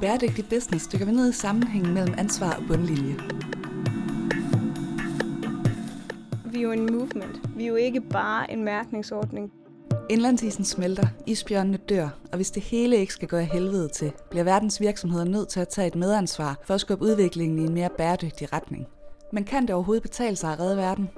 Bæredygtig Business dykker vi ned i sammenhængen mellem ansvar og bundlinje. Vi er jo en movement. Vi er jo ikke bare en mærkningsordning. Indlandsisen smelter, isbjørnene dør, og hvis det hele ikke skal gå af helvede til, bliver verdens virksomheder nødt til at tage et medansvar for at skubbe udviklingen i en mere bæredygtig retning. Men kan det overhovedet betale sig at redde verden?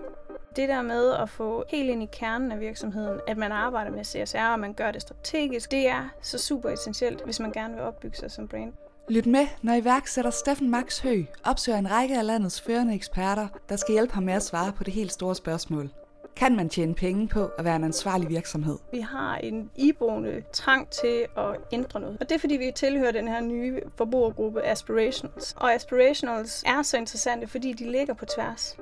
Det der med at få helt ind i kernen af virksomheden, at man arbejder med CSR, og man gør det strategisk, det er så super essentielt, hvis man gerne vil opbygge sig som brand. Lyt med, når iværksætter Steffen Max Hø opsøger en række af landets førende eksperter, der skal hjælpe ham med at svare på det helt store spørgsmål. Kan man tjene penge på at være en ansvarlig virksomhed? Vi har en iboende trang til at ændre noget. Og det er fordi, vi tilhører den her nye forbrugergruppe Aspirationals. Og Aspirationals er så interessante, fordi de ligger på tværs.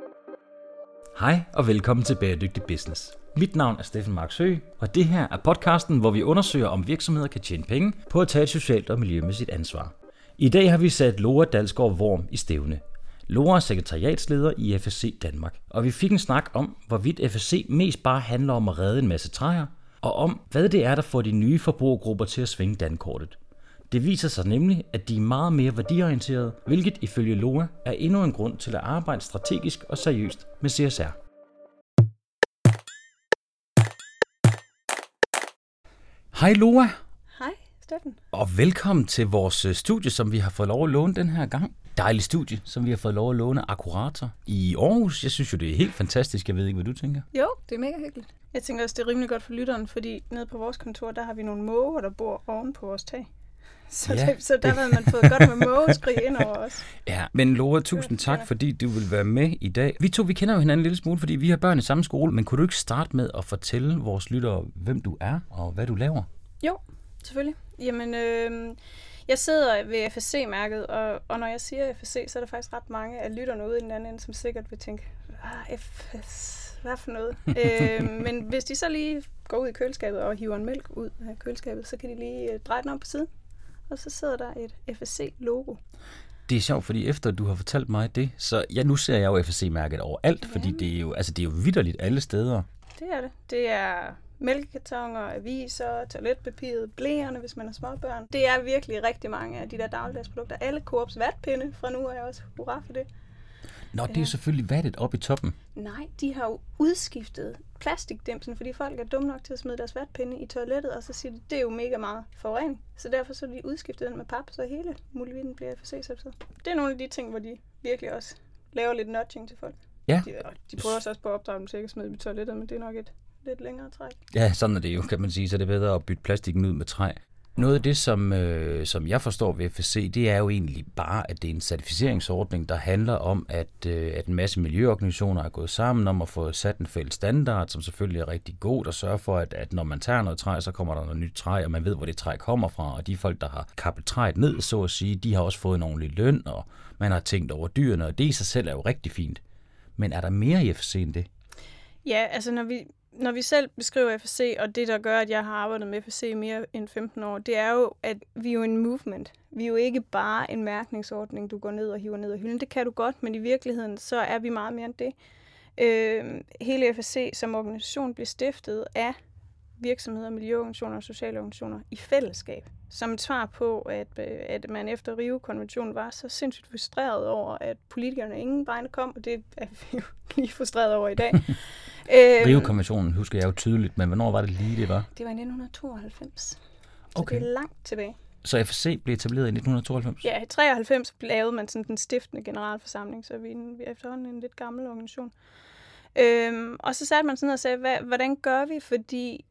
Hej og velkommen til Bæredygtig Business. Mit navn er Steffen Marks Høgh, og det her er podcasten, hvor vi undersøger, om virksomheder kan tjene penge på at tage et socialt og miljømæssigt ansvar. I dag har vi sat Lora Dalsgaard Worm i stævne. Lora er sekretariatsleder i FSC Danmark, og vi fik en snak om, hvorvidt FSC mest bare handler om at redde en masse træer, og om, hvad det er, der får de nye forbrugergrupper til at svinge dankortet. Det viser sig nemlig, at de er meget mere værdiorienterede, hvilket ifølge Loa er endnu en grund til at arbejde strategisk og seriøst med CSR. Hej Loa, Hej, Steffen. og velkommen til vores øh, studie, som vi har fået lov at låne den her gang. Dejlig studie, som vi har fået lov at låne akkurator i Aarhus. Jeg synes jo, det er helt fantastisk. Jeg ved ikke, hvad du tænker. Jo, det er mega hyggeligt. Jeg tænker også, det er rimelig godt for lytteren, fordi nede på vores kontor, der har vi nogle måger, der bor oven på vores tag. Så, Ja, det, så der har man fået godt med mågeskrig ind over os. Ja, men Laura, tusind tak, fordi du vil være med i dag. Vi to, vi kender jo hinanden en lille smule, fordi vi har børn i samme skole, men kunne du ikke starte med at fortælle vores lyttere, hvem du er og hvad du laver? Jo, selvfølgelig. Jamen, øh, jeg sidder ved FSC-mærket, og, og når jeg siger FSC, så er der faktisk ret mange af lytterne ude i den anden ende, som sikkert vil tænke, ah, FS, hvad for noget? øh, men hvis de så lige går ud i køleskabet og hiver en mælk ud af køleskabet, så kan de lige øh, dreje den om på siden, og så sidder der et FSC-logo. Det er sjovt, fordi efter du har fortalt mig det, så ja, nu ser jeg jo FSC-mærket overalt, fordi det er jo, altså, det er jo vidderligt alle steder. Det er det. Det er mælkekartoner, aviser, toiletpapiret, blæerne, hvis man har småbørn. Det er virkelig rigtig mange af de der dagligdagsprodukter. Alle Coops vatpinde fra nu er også hurra for det. Nå, det er selvfølgelig vattet op i toppen. Nej, de har jo udskiftet plastikdæmsen, fordi folk er dumme nok til at smide deres vatpinde i toilettet, og så siger de, det er jo mega meget forurening. Så derfor så de udskiftet den med pap, så hele muligheden bliver FSC-certificeret. Det er nogle af de ting, hvor de virkelig også laver lidt nudging til folk. Ja. De, de prøver også på at opdrage dem til ikke at smide dem i toilettet, men det er nok et lidt længere træk. Ja, sådan er det jo, kan man sige. Så er det bedre at bytte plastikken ud med træ. Noget af det, som, øh, som jeg forstår ved FSC, det er jo egentlig bare, at det er en certificeringsordning, der handler om, at, øh, at en masse miljøorganisationer er gået sammen om at få sat en fælles standard, som selvfølgelig er rigtig god, og sørge for, at, at når man tager noget træ, så kommer der noget nyt træ, og man ved, hvor det træ kommer fra. Og de folk, der har kappet træet ned, så at sige, de har også fået en ordentlig løn, og man har tænkt over dyrene, og det i sig selv er jo rigtig fint. Men er der mere i FSC end det? Ja, altså når vi, når vi selv beskriver FSC, og det der gør, at jeg har arbejdet med FSC i mere end 15 år, det er jo, at vi er jo en movement. Vi er jo ikke bare en mærkningsordning, du går ned og hiver ned af hylden. Det kan du godt, men i virkeligheden, så er vi meget mere end det. Øh, hele FSC som organisation blev stiftet af virksomheder, miljøorganisationer og sociale organisationer i fællesskab. Som et svar på, at, øh, at man efter Rio-konventionen var så sindssygt frustreret over, at politikerne ingen vegne kom, og det er vi jo lige frustreret over i dag. Øhm, Rio-konventionen husker jeg jo tydeligt, men hvornår var det lige, det var? Det var i 1992. Så Okay. det er langt tilbage. Så FSC blev etableret i 1992? Ja, i 93 lavede man sådan den stiftende generalforsamling, så vi er, en, vi er efterhånden en lidt gammel organisation. Øhm, og så satte man sådan og sagde, hvad, hvordan gør vi? Fordi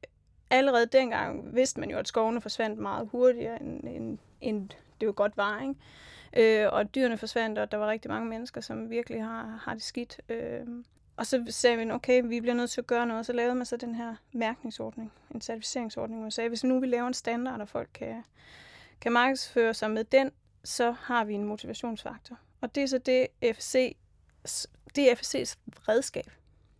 allerede dengang vidste man jo, at skovene forsvandt meget hurtigere, end, end, end det jo godt var. Ikke? Øh, og dyrene forsvandt, og der var rigtig mange mennesker, som virkelig har, har det skidt. Øh, og så sagde vi, okay, vi bliver nødt til at gøre noget. Så lavede man så den her mærkningsordning, en certificeringsordning, man sagde, hvis nu vi laver en standard, og folk kan, kan markedsføre sig med den, så har vi en motivationsfaktor. Og det er så det, FSC, det er FSC's redskab.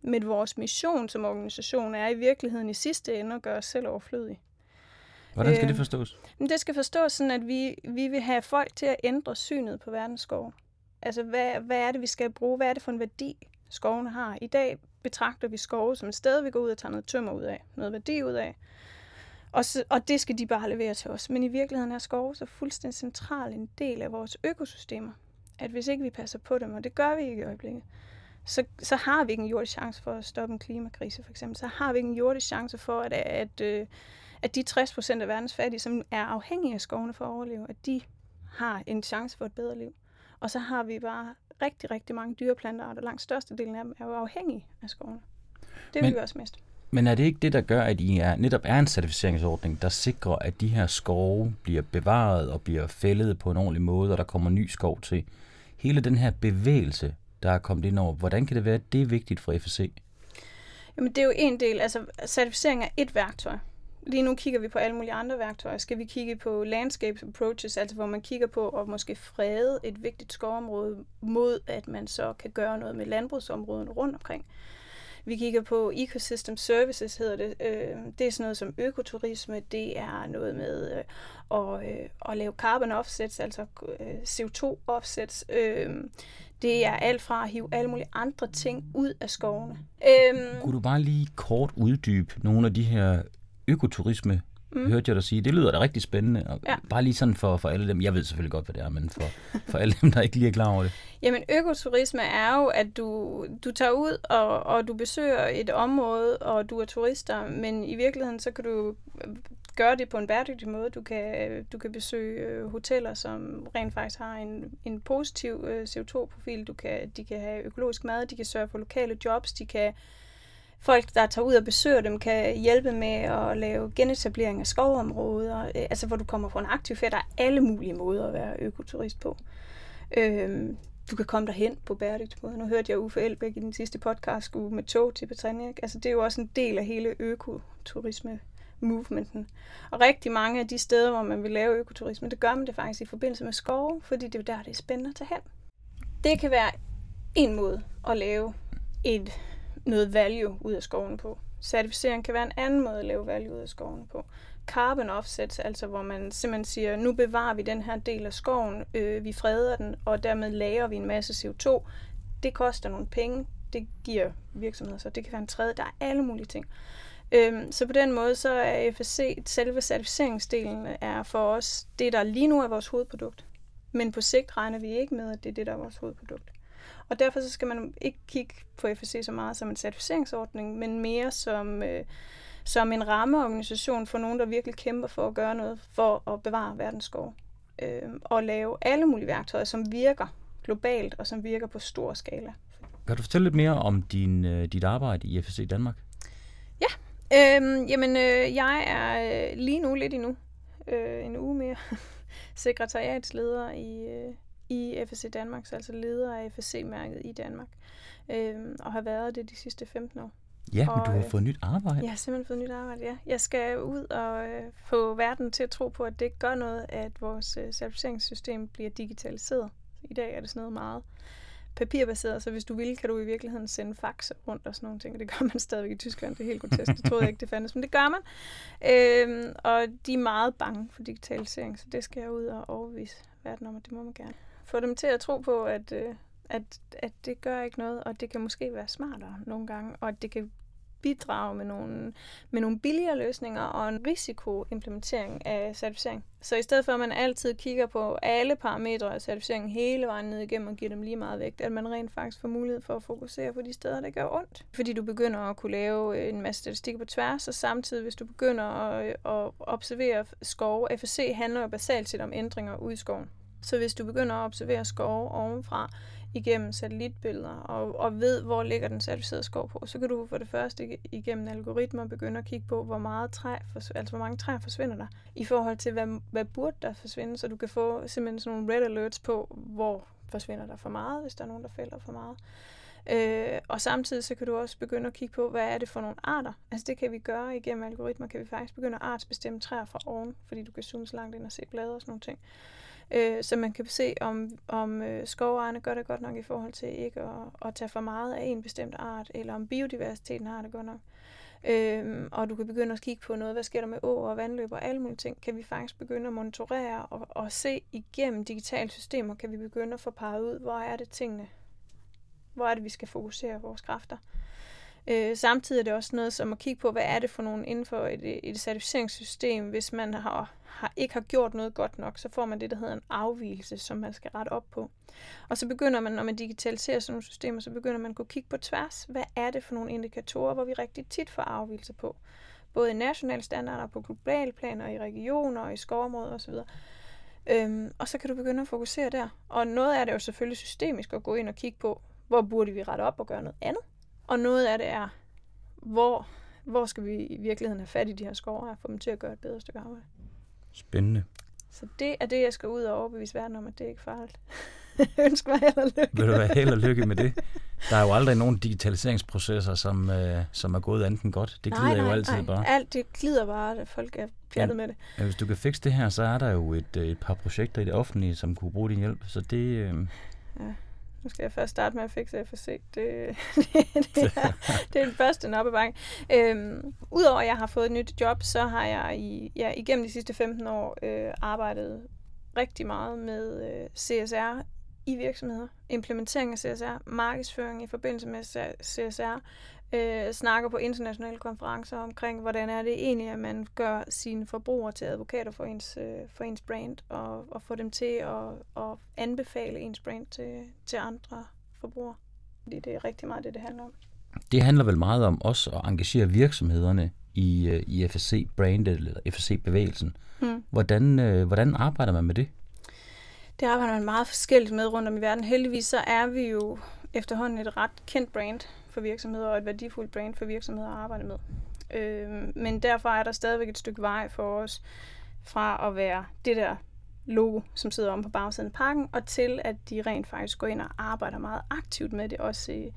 Men vores mission som organisation er i virkeligheden i sidste ende at gøre os selv overflødige. Hvordan skal Øh, det forstås? Det skal forstås sådan, at vi, vi vil have folk til at ændre synet på verdens skov. Altså, hvad, hvad er det, vi skal bruge? Hvad er det for en værdi, skovene har? I dag betragter vi skove som et sted, vi går ud og tager noget tømmer ud af, noget værdi ud af. Og, så, og det skal de bare levere til os. Men i virkeligheden er skove så fuldstændig central en del af vores økosystemer, at hvis ikke vi passer på dem, og det gør vi ikke i øjeblikket, så, så har vi ikke en jordisk chance for at stoppe en klimakrise, for eksempel. Så har vi ikke en jordisk chance for, at, at, at, at de 60 procent af verdens fattige, som er afhængige af skovene for at overleve, at de har en chance for et bedre liv. Og så har vi bare rigtig, rigtig mange dyreplantearter. Langt størstedelen af dem er jo afhængige af skovene. Det vil vi også mest. Men er det ikke det, der gør, at I er, netop er en certificeringsordning, der sikrer, at de her skove bliver bevaret og bliver fældet på en ordentlig måde, og der kommer ny skov til? Hele den her bevægelse, der er kommet ind over, hvordan kan det være, at det er vigtigt for FSC? Jamen det er jo en del, altså certificering er et værktøj. Lige nu kigger vi på alle mulige andre værktøjer. Skal vi kigge på landscape approaches, altså hvor man kigger på at måske frede et vigtigt skovområde mod, at man så kan gøre noget med landbrugsområden rundt omkring. Vi kigger på ecosystem services, hedder det. Øh, det er sådan noget som økoturisme, det er noget med øh, at, øh, at lave carbon offsets, altså CO2 offsets. Det er alt fra at hive alle mulige andre ting ud af skovene. Kunne du bare lige kort uddybe nogle af de her økoturisme mm. hørte jeg dig sige. Det lyder da rigtig spændende. Og ja. Bare lige sådan for, for alle dem, jeg ved selvfølgelig godt, hvad det er, men for, for alle dem, der ikke lige er klar over det. Jamen økoturisme er jo, at du, du tager ud, og, og du besøger et område, og du er turister, men i virkeligheden, så kan du gøre det på en bæredygtig måde. Du kan, du kan besøge øh, hoteller, som rent faktisk har en, en positiv øh, CO2-profil. Du kan, de kan have økologisk mad, de kan sørge for lokale jobs, de kan folk, der tager ud og besøger dem, kan hjælpe med at lave genetablering af skovområder, øh, altså hvor du kommer på en aktiv ferie. Der er alle mulige måder at være økoturist på. Øhm, du kan komme derhen på bæredygtig måde. Nu hørte jeg Uffe Elbæk i den sidste podcast skulle med tog til Britannia. Altså det er jo også en del af hele økoturisme movementen. Og rigtig mange af de steder, hvor man vil lave økoturisme, det gør man det faktisk i forbindelse med skove, fordi det er der, det er spændende at tage hen. Det kan være en måde at lave et noget value ud af skoven på. Certificering kan være en anden måde at lave value ud af skoven på. Carbon offsets, altså hvor man simpelthen siger, nu bevarer vi den her del af skoven, øh, vi freder den, og dermed lager vi en masse CO2. Det koster nogle penge, det giver virksomheder, så det kan være en tredje. Der er alle mulige ting. Øhm, så på den måde, så er FSC, selve certificeringsdelen, er for os det, der lige nu er vores hovedprodukt. Men på sigt regner vi ikke med, at det er det, der er vores hovedprodukt. Og derfor så skal man ikke kigge på FSC så meget som en certificeringsordning, men mere som, øh, som en rammeorganisation for nogen, der virkelig kæmper for at gøre noget for at bevare verdens skov. Øh, og lave alle mulige værktøjer, som virker globalt og som virker på stor skala. Kan du fortælle lidt mere om din, øh, dit arbejde i FSC Danmark? Ja, øh, jamen øh, jeg er øh, lige nu lidt endnu, øh, en uge mere, sekretariatsleder i, øh, i FSC Danmark, så altså leder af FSC-mærket i Danmark, øh, og har været det de sidste 15 år. Ja, men og, du har øh, fået nyt arbejde. Jeg har simpelthen fået nyt arbejde, ja. Jeg skal ud og øh, få verden til at tro på, at det gør noget, at vores øh, certificeringssystem bliver digitaliseret. I dag er det sådan noget meget papirbaseret, så hvis du vil, kan du i virkeligheden sende fax rundt og sådan nogle ting, og det gør man stadigvæk i Tyskland. Det er helt grotesk. Det troede jeg ikke, det fandtes, men det gør man. Øhm, og de er meget bange for digitalisering, så det skal jeg ud og overvise verden om, at det må man gerne få dem til at tro på, at, øh, at, at det gør ikke noget, og det kan måske være smartere nogle gange, og at det kan bidrage med nogle, med nogle billigere løsninger og en risikoimplementering af certificering. Så i stedet for, at man altid kigger på alle parametre af certificeringen hele vejen ned igennem og giver dem lige meget vægt, at man rent faktisk får mulighed for at fokusere på de steder, der gør ondt. Fordi du begynder at kunne lave øh, en masse statistikker på tværs, og samtidig, hvis du begynder at, øh, at observere skove, FSC handler jo basalt set om ændringer ud i skoven. Så hvis du begynder at observere skove ovenfra igennem satellitbilleder og, og ved, hvor ligger den certificerede skov på, så kan du for det første igennem algoritmer begynde at kigge på, hvor, meget træ, altså hvor mange træer forsvinder der, i forhold til, hvad, hvad burde der forsvinde, så du kan få simpelthen sådan nogle red alerts på, hvor forsvinder der for meget, hvis der er nogen, der fælder for meget. Øh, og samtidig så kan du også begynde at kigge på, hvad er det for nogle arter. Altså det kan vi gøre igennem algoritmer, kan vi faktisk begynde at artsbestemme træer fra oven, fordi du kan zoome så langt ind og se blade og sådan nogle ting. Øh, øh, så man kan se, om, om øh, skovejerne gør det godt nok i forhold til ikke at, at tage for meget af en bestemt art, eller om biodiversiteten har det godt nok. Øhm, og du kan begynde at kigge på noget, hvad sker der med åer og vandløb og alle mulige ting, kan vi faktisk begynde at monitorere og, og se igennem digitale systemer, kan vi begynde at få peget ud, hvor er det tingene, hvor er det, vi skal fokusere vores kræfter. Øh, samtidig er det også noget som at kigge på, hvad er det for nogen inden for et, et certificeringssystem. Hvis man har, har, ikke har gjort noget godt nok, så får man det, der hedder en afvielse, som man skal rette op på. Og så begynder man, når man digitaliserer sådan nogle systemer, så begynder man at gå kigge på tværs. Hvad er det for nogle indikatorer, hvor vi rigtig tit får afvielser på? Både i nationale standarder, på global plan, og i regioner, og i skovområder osv. Øhm, og så kan du begynde at fokusere der. Og noget af det er jo selvfølgelig systemisk at gå ind og kigge på, hvor burde vi rette op og gøre noget andet. Og noget af det er, hvor, hvor skal vi i virkeligheden have fat i de her skove og få dem til at gøre et bedre stykke arbejde. Spændende. Så det er det, jeg skal ud og overbevise verden om, at det er ikke farligt. Ønsker mig held og lykke. Vil du være held og lykke med det? Der er jo aldrig nogen digitaliseringsprocesser, som, øh, som er gået enten godt. Det glider nej, nej, jo altid nej. bare. Alt det glider bare, at folk er pjattet med det. Ja, hvis du kan fikse det her, så er der jo et, øh, et par projekter i det offentlige, som kunne bruge din hjælp. Så det... Øh... Ja. Nu skal jeg først starte med at fikse FSC. Det, øh, det, det, er, det er den første noppebank. Øhm, Udover at jeg har fået et nyt job, så har jeg i, ja, igennem de sidste 15 år øh, arbejdet rigtig meget med øh, CSR i virksomheder. Implementering af CSR, markedsføring i forbindelse med CSR, øh, snakker på internationale konferencer omkring, hvordan er det egentlig, at man gør sine forbrugere til advokater for ens, øh, for ens brand, og, og få dem til at, at anbefale ens brand til, til andre forbrugere. Fordi det er rigtig meget det, det handler om. Det handler vel meget om også at engagere virksomhederne i, øh, i FSC-brandet eller FSC-bevægelsen. Hmm. Hvordan, øh, hvordan arbejder man med det? Det arbejder man meget forskelligt med rundt om i verden. Heldigvis så er vi jo efterhånden et ret kendt brand for virksomheder og et værdifuldt brand for virksomheder at arbejde med. Øh, men derfor er der stadigvæk et stykke vej for os fra at være det der logo, som sidder om på bagsiden af pakken, og til at de rent faktisk går ind og arbejder meget aktivt med det, også i,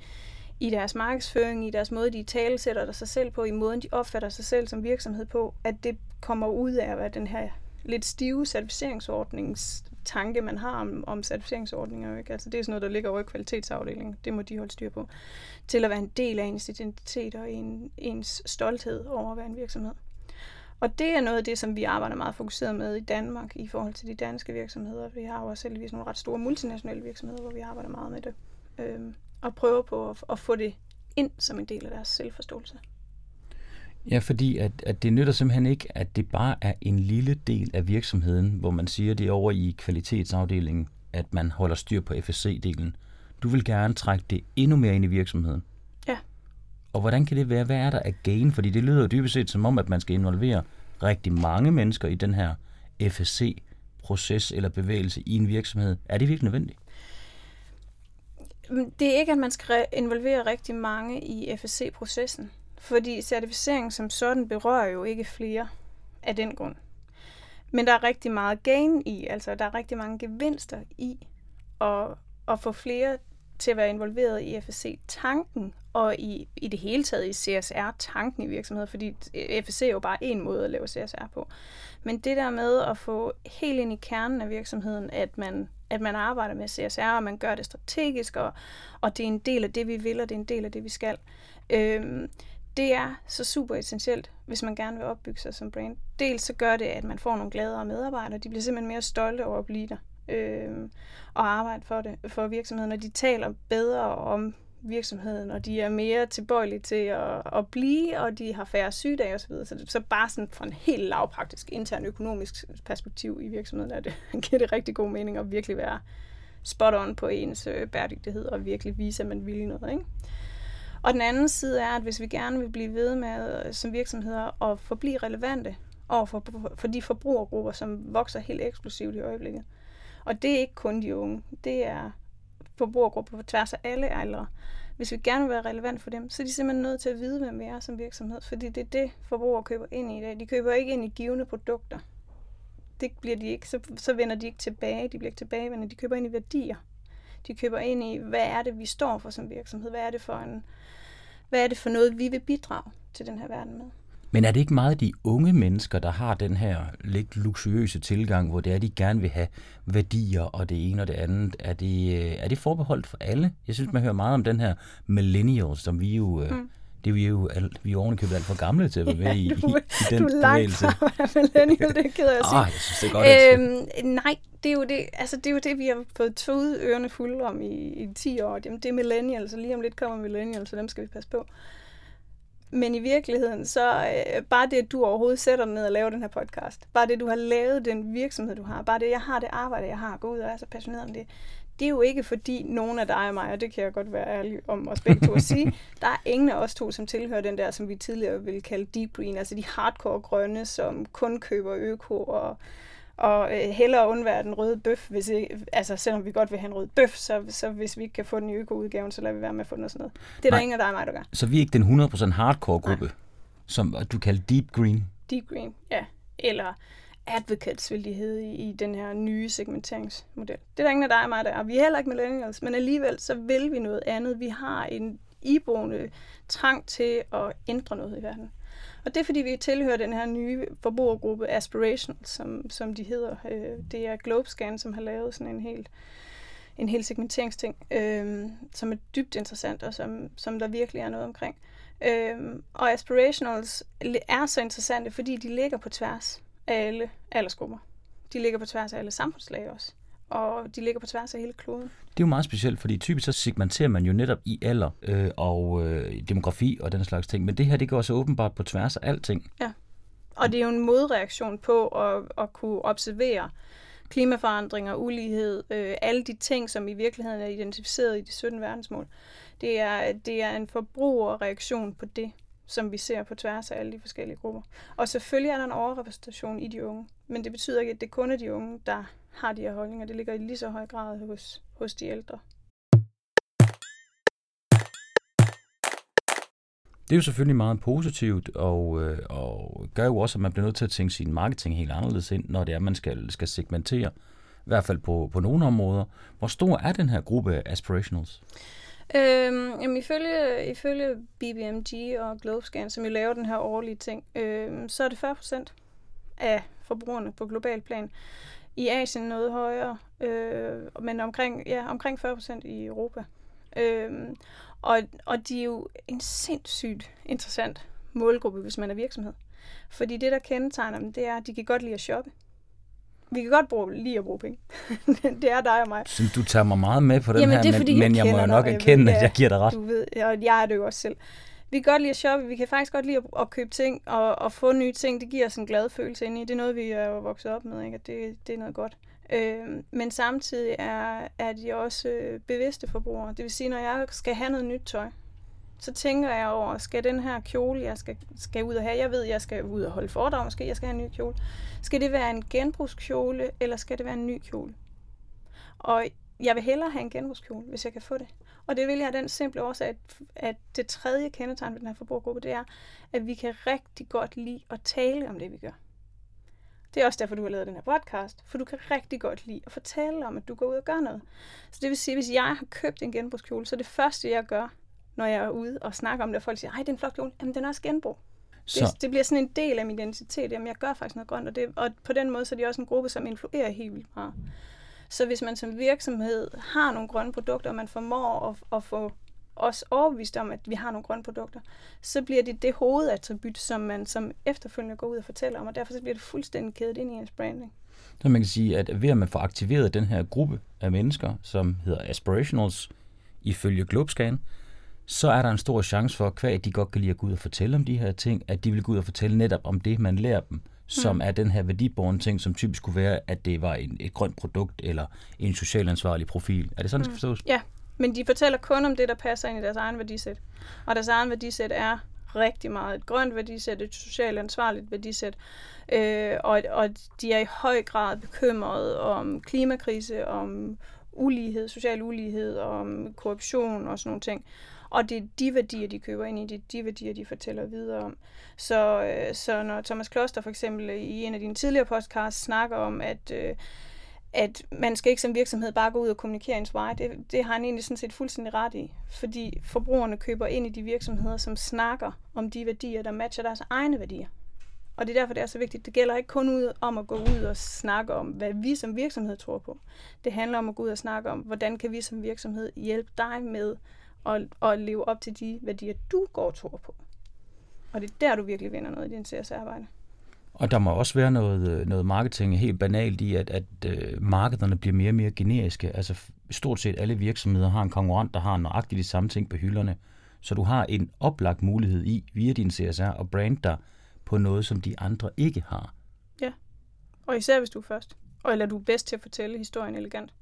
i deres markedsføring, i deres måde, de talesætter sig selv på, i måden, de opfatter sig selv som virksomhed på, at det kommer ud af at være den her lidt stive certificeringsordnings tanke, man har om, om certificeringsordninger. Ikke? Altså, det er sådan noget, der ligger over i kvalitetsafdelingen. Det må de holde styr på. Til at være en del af ens identitet og en, ens stolthed over at være en virksomhed. Og det er noget af det, som vi arbejder meget fokuseret med i Danmark i forhold til de danske virksomheder. Vi har jo også heldigvis nogle ret store multinationale virksomheder, hvor vi arbejder meget med det. Øhm, og prøver på at, at få det ind som en del af deres selvforståelse. Ja, fordi at, at det nytter simpelthen ikke, at det bare er en lille del af virksomheden, hvor man siger, det er over i kvalitetsafdelingen, at man holder styr på FSC-delen. Du vil gerne trække det endnu mere ind i virksomheden. Ja. Og hvordan kan det være? Hvad er der af gain? Fordi det lyder jo dybest set som om, at man skal involvere rigtig mange mennesker i den her FSC-proces eller bevægelse i en virksomhed. Er det virkelig nødvendigt? Det er ikke, at man skal involvere rigtig mange i FSC-processen. Fordi certificering som sådan berører jo ikke flere af den grund. Men der er rigtig meget gain i, altså der er rigtig mange gevinster i at, at få flere til at være involveret i FSC-tanken og i, i det hele taget i CSR-tanken i virksomheder, fordi FSC er jo bare en måde at lave CSR på. Men det der med at få helt ind i kernen af virksomheden, at man, at man arbejder med CSR, og man gør det strategisk, og, og det er en del af det, vi vil, og det er en del af det, vi skal. Øhm, det er så super essentielt, hvis man gerne vil opbygge sig som brand. Dels så gør det, at man får nogle gladere medarbejdere. De bliver simpelthen mere stolte over at blive der øh, og arbejde for det for virksomheden. Og de taler bedre om virksomheden, og de er mere tilbøjelige til at, at blive, og de har færre sygedage osv. Så, så bare sådan fra en helt lavpraktisk intern økonomisk perspektiv i virksomheden, er det, giver det rigtig god mening at virkelig være spot on på ens øh, bæredygtighed og virkelig vise, at man vil noget. Ikke? Og den anden side er, at hvis vi gerne vil blive ved med øh, som virksomheder at forblive relevante over for, for de forbrugergrupper, som vokser helt eksplosivt i øjeblikket. Og det er ikke kun de unge, det er forbrugergrupper på tværs af alle aldre. Hvis vi gerne vil være relevant for dem, så er de simpelthen nødt til at vide, hvem vi er som virksomhed, fordi det er det, forbrugere køber ind i i dag. De køber ikke ind i givende produkter. Det bliver de ikke, så, så vender de ikke tilbage, de bliver ikke tilbagevendende, de køber ind i værdier. De køber ind i, hvad er det, vi står for som virksomhed? Hvad er det for, en, hvad er det for noget, vi vil bidrage til den her verden med? Men er det ikke meget de unge mennesker, der har den her lidt luksuriøse tilgang, hvor det er, de gerne vil have værdier og det ene og det andet? Er det, øh, er det forbeholdt for alle? Jeg synes, man hører meget om den her millennials, som vi jo... Mm det er vi jo, alt, vi er ovenikøbet alt for gamle til at være med ja, i, i, i den du er langt fra millennial, det er ked af at sige. Ah, jeg synes, det er godt. Øhm, nej, det er, jo det, altså, det er jo det, vi har fået tåget ørerne fulde om i, i 10 år. Jamen, det er millennial, så lige om lidt kommer millennial, så dem skal vi passe på. men i virkeligheden, så øh, bare det, at du overhovedet sætter dig ned og laver den her podcast, bare det, du har lavet den virksomhed, du har, bare det, jeg har det arbejde, jeg har, gå ud og er så passioneret om det, det er jo ikke fordi nogen af dig og mig, og det kan jeg godt være ærlig om os begge to at sige, der er ingen af os to, som tilhører den der, som vi tidligere ville kalde deep green, altså de hardcore grønne, som kun køber øko og, og øh, hellere undvære den røde bøf, hvis ikke, altså selvom vi godt vil have en rød bøf, så, så hvis vi ikke kan få den i øko-udgaven, så lader vi være med at få den og sådan noget. Det er Nej. der ingen af dig og mig, der gør. Så vi er ikke den 100% hardcore gruppe, Nej. som du kalder deep green? Deep green, ja. Eller advocates, vil de hedde i, i den her nye segmenteringsmodel. Det er der ingen af dig og mig, der er. Vi er heller ikke millennials, men alligevel så vil vi noget andet. Vi har en iboende trang til at ændre noget i verden. Og det er, fordi vi tilhører den her nye forbrugergruppe Aspiration, som, som de hedder. Øh, det er Globescan, som har lavet sådan en helt en hel segmenteringsting, øh, som er dybt interessant, og som, som der virkelig er noget omkring. Øh, og aspirationals er så interessante, fordi de ligger på tværs alle aldersgrupper. De ligger på tværs af alle samfundslag også. Og de ligger på tværs af hele kloden. Det er jo meget specielt, fordi typisk så segmenterer man jo netop i alder øh, og øh, demografi og den slags ting. Men det her, det går så åbenbart på tværs af alting. Ja. Og det er jo en modreaktion på at, at kunne observere klimaforandringer, ulighed, øh, alle de ting, som i virkeligheden er identificeret i de 17 verdensmål. Det er, det er en forbrugerreaktion på det som vi ser på tværs af alle de forskellige grupper. Og selvfølgelig er der en overrepræsentation i de unge, men det betyder ikke, at det kun er de unge, der har de her holdninger. Det ligger i lige så høj grad hos, hos de ældre. Det er jo selvfølgelig meget positivt, og, øh, og gør jo også, at man bliver nødt til at tænke sin marketing helt anderledes ind, når det er, at man skal, skal segmentere, i hvert fald på, på nogle områder. Hvor stor er den her gruppe aspirationals? Øhm, jamen, ifølge, ifølge BBMG og Globescan, som jo laver den her årlige ting, øhm, så er det 40 procent af forbrugerne på global plan. I Asien noget højere, øh, men omkring, ja, omkring 40 procent i Europa. Øhm, og, og de er jo en sindssygt interessant målgruppe, hvis man er virksomhed. Fordi det, der kendetegner dem, det er, at de kan godt lide at shoppe vi kan godt bruge, lige at bruge penge. det er dig og mig. Så du tager mig meget med på den Jamen, her, det er, fordi, men, men jeg, jeg må jo nok dig, erkende, at jeg giver dig ret. Du ved, og jeg er det jo også selv. Vi kan godt lide at shoppe, vi kan faktisk godt lide at, at købe ting og, og få nye ting. Det giver os en glad følelse ind i. Det er noget, vi er jo vokset op med, ikke? det, det er noget godt. Øh, men samtidig er, er de også øh, bevidste forbrugere. Det vil sige, når jeg skal have noget nyt tøj, så tænker jeg over, skal den her kjole, jeg skal, skal ud og have, jeg ved, jeg skal ud og holde foredrag, måske jeg skal have en ny kjole. Skal det være en genbrugskjole, eller skal det være en ny kjole? Og jeg vil hellere have en genbrugskjole, hvis jeg kan få det. Og det vil jeg af den simple årsag, at, at det tredje kendetegn ved den her forbrugergruppe, det er, at vi kan rigtig godt lide at tale om det, vi gør. Det er også derfor, du har lavet den her podcast, for du kan rigtig godt lide at fortælle om, at du går ud og gør noget. Så det vil sige, hvis jeg har købt en genbrugskjole, så det første, jeg gør, når jeg er ude og snakker om det, og folk siger, ej, det er en flot kjole. Jamen, den er også genbrug. Så. Det, det bliver sådan en del af min identitet. Jamen, jeg gør faktisk noget grønt, og, det, og på den måde så er de også en gruppe, som influerer helt vildt meget. Så hvis man som virksomhed har nogle grønne produkter, og man formår at, at få os overbevist om, at vi har nogle grønne produkter, så bliver det det hovedattribut, som man som efterfølgende går ud og fortæller om, og derfor så bliver det fuldstændig kædet ind i ens branding. Så man kan sige, at ved at man får aktiveret den her gruppe af mennesker, som hedder Aspirationals, ifølge Globescan, så er der en stor chance for, at de godt kan lide at gå ud og fortælle om de her ting, at de vil gå ud og fortælle netop om det, man lærer dem, som mm. er den her værdiborgen ting, som typisk kunne være, at det var en, et grønt produkt eller en socialt ansvarlig profil. Er det sådan, mm. det skal forstås? Ja, men de fortæller kun om det, der passer ind i deres egen værdisæt. Og deres egen værdisæt er rigtig meget et grønt værdisæt, et socialt ansvarligt værdisæt. Øh, og, og de er i høj grad bekymrede om klimakrise, om ulighed, social ulighed, om korruption og sådan nogle ting. Og det er de værdier, de køber ind i, det er de værdier, de fortæller videre om. Så, øh, så når Thomas Kloster for eksempel øh, i en af dine tidligere podcasts snakker om, at, øh, at man skal ikke som virksomhed bare gå ud og kommunikere ens vej, det, det har han egentlig sådan set fuldstændig ret i. Fordi forbrugerne køber ind i de virksomheder, som snakker om de værdier, der matcher deres egne værdier. Og det er derfor, det er så vigtigt. Det gælder ikke kun ud om at gå ud og snakke om, hvad vi som virksomhed tror på. Det handler om at gå ud og snakke om, hvordan kan vi som virksomhed hjælpe dig med og, og leve op til de værdier, du går og tror på. Og det er der, du virkelig vinder noget i din CS-arbejde. Og der må også være noget, øh, noget marketing helt banalt i, at, at uh, markederne bliver mere og mere generiske. Altså stort set alle virksomheder har en konkurrent, der har nøjagtigt de samme ting på hylderne, Så du har en oplagt mulighed i, via din CSR, at brande dig på noget, som de andre ikke har. Ja, og især hvis du er først. Og eller du er bedst til at fortælle historien elegant.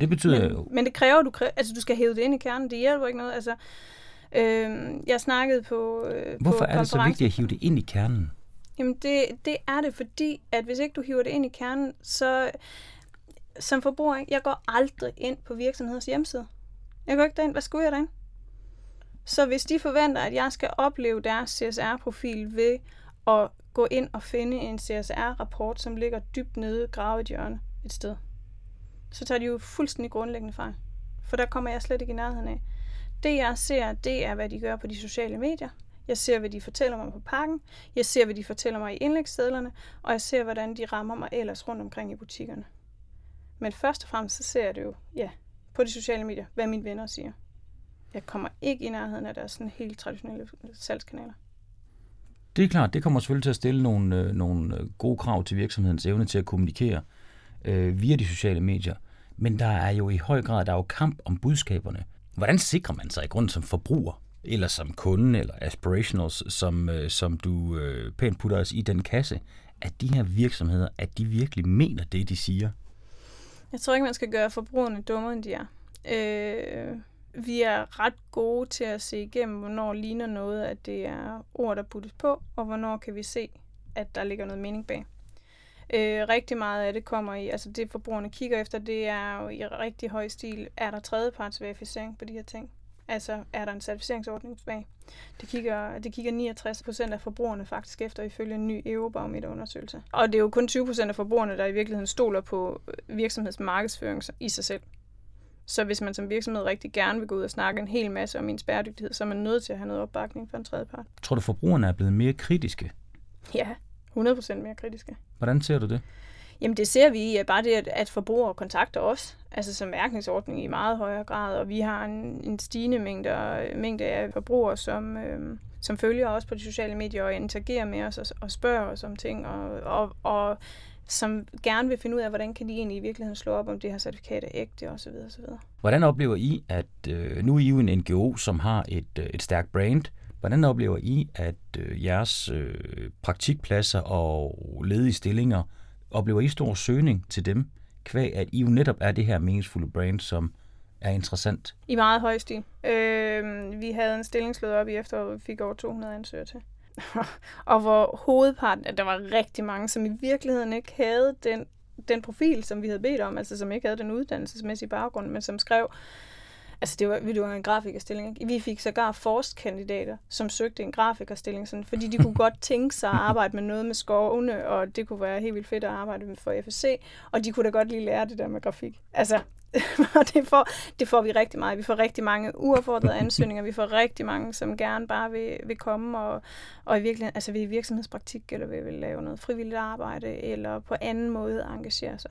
Det betyder men, jo... Men det kræver, at du, kræver, altså, du skal hæve det ind i kernen. Det hjælper ikke noget. Altså, øh, jeg snakkede på øh, Hvorfor på er det så vigtigt at hive det ind i kernen? Jamen, det, det er det, fordi at hvis ikke du hiver det ind i kernen, så som forbruger, jeg går aldrig ind på virksomheders hjemmeside. Jeg går ikke derind. Hvad skulle jeg derind? Så hvis de forventer, at jeg skal opleve deres CSR-profil ved at gå ind og finde en CSR-rapport, som ligger dybt nede gravet i hjørne et sted, så tager de jo fuldstændig grundlæggende fejl. For der kommer jeg slet ikke i nærheden af. Det jeg ser, det er, hvad de gør på de sociale medier. Jeg ser, hvad de fortæller mig på pakken. Jeg ser, hvad de fortæller mig i indlægssedlerne. Og jeg ser, hvordan de rammer mig ellers rundt omkring i butikkerne. Men først og fremmest, så ser jeg det jo, ja, på de sociale medier, hvad mine venner siger. Jeg kommer ikke i nærheden af deres sådan helt traditionelle salgskanaler. Det er klart, det kommer selvfølgelig til at stille nogle, øh, nogle øh, gode krav til virksomhedens evne til at kommunikere øh, via de sociale medier. Men der er jo i høj grad der er jo kamp om budskaberne. Hvordan sikrer man sig i grund som forbruger, eller som kunde, eller aspirationals, som, øh, som du øh, pænt putter os i den kasse, at de her virksomheder, at de virkelig mener det, de siger? Jeg tror ikke, man skal gøre forbrugerne dummere, end de er. Øh, vi er ret gode til at se igennem, hvornår ligner noget, at det er ord, der puttes på, og hvornår kan vi se, at der ligger noget mening bag. Øh, rigtig meget af det kommer i, altså det forbrugerne kigger efter, det er jo i rigtig høj stil, er der tredjeparts verificering på de her ting? Altså, er der en certificeringsordning bag? Det kigger, det kigger 69 procent af forbrugerne faktisk efter, ifølge en ny Eurobarometer-undersøgelse. Og det er jo kun 20 procent af forbrugerne, der i virkeligheden stoler på virksomhedsmarkedsføring i sig selv. Så hvis man som virksomhed rigtig gerne vil gå ud og snakke en hel masse om ens bæredygtighed, så er man nødt til at have noget opbakning fra en tredje part. Tror du, forbrugerne er blevet mere kritiske? Ja, 100% mere kritiske. Hvordan ser du det? Jamen det ser vi i, bare det, at, at forbrugere kontakter os, altså som mærkningsordning i meget højere grad, og vi har en, en stigende mængde, mængde af forbrugere, som, øh, som følger os på de sociale medier og interagerer med os og, og spørger os om ting, og, og, og som gerne vil finde ud af, hvordan kan de egentlig i virkeligheden slå op, om det her certifikat er ægte osv. osv. Hvordan oplever I, at øh, nu er I jo en NGO, som har et, øh, et stærkt brand. Hvordan oplever I, at øh, jeres øh, praktikpladser og ledige stillinger, oplever I stor søgning til dem, kvæg at I jo netop er det her meningsfulde brand, som er interessant? I meget høj stil. Øh, vi havde en stillingslød op i efteråret, vi fik over 200 ansøgere til. og hvor hovedparten, at der var rigtig mange, som i virkeligheden ikke havde den, den profil, som vi havde bedt om, altså som ikke havde den uddannelsesmæssige baggrund, men som skrev, altså det var, det var en grafikerstilling. Vi fik sågar forstkandidater, som søgte en grafikerstilling, sådan, fordi de kunne godt tænke sig at arbejde med noget med skovene, og det kunne være helt vildt fedt at arbejde med for FSC, og de kunne da godt lige lære det der med grafik. Altså, det, får, det får vi rigtig meget. Vi får rigtig mange uaffordrede ansøgninger. Vi får rigtig mange, som gerne bare vil, vil komme og, og i virkeligheden, altså vil i virksomhedspraktik, eller vil, vil lave noget frivilligt arbejde, eller på anden måde engagere sig.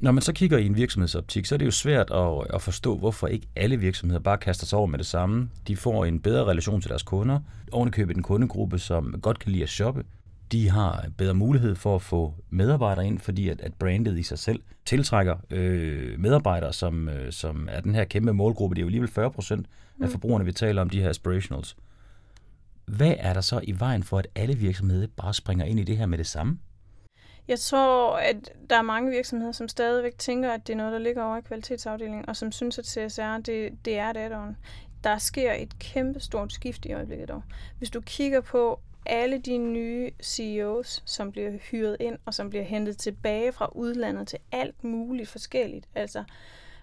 Når man så kigger i en virksomhedsoptik, så er det jo svært at, at forstå, hvorfor ikke alle virksomheder bare kaster sig over med det samme. De får en bedre relation til deres kunder, ovenikøbet en kundegruppe, som godt kan lide at shoppe, de har bedre mulighed for at få medarbejdere ind, fordi at, at brandet i sig selv tiltrækker øh, medarbejdere, som, øh, som er den her kæmpe målgruppe. Det er jo alligevel 40 procent af mm. forbrugerne, vi taler om, de her aspirationals. Hvad er der så i vejen for, at alle virksomheder bare springer ind i det her med det samme? Jeg tror, at der er mange virksomheder, som stadigvæk tænker, at det er noget, der ligger over i kvalitetsafdelingen, og som synes, at CSR det, det er det add Der sker et kæmpe stort skift i øjeblikket dog. Hvis du kigger på alle de nye CEOs, som bliver hyret ind og som bliver hentet tilbage fra udlandet til alt muligt forskelligt, altså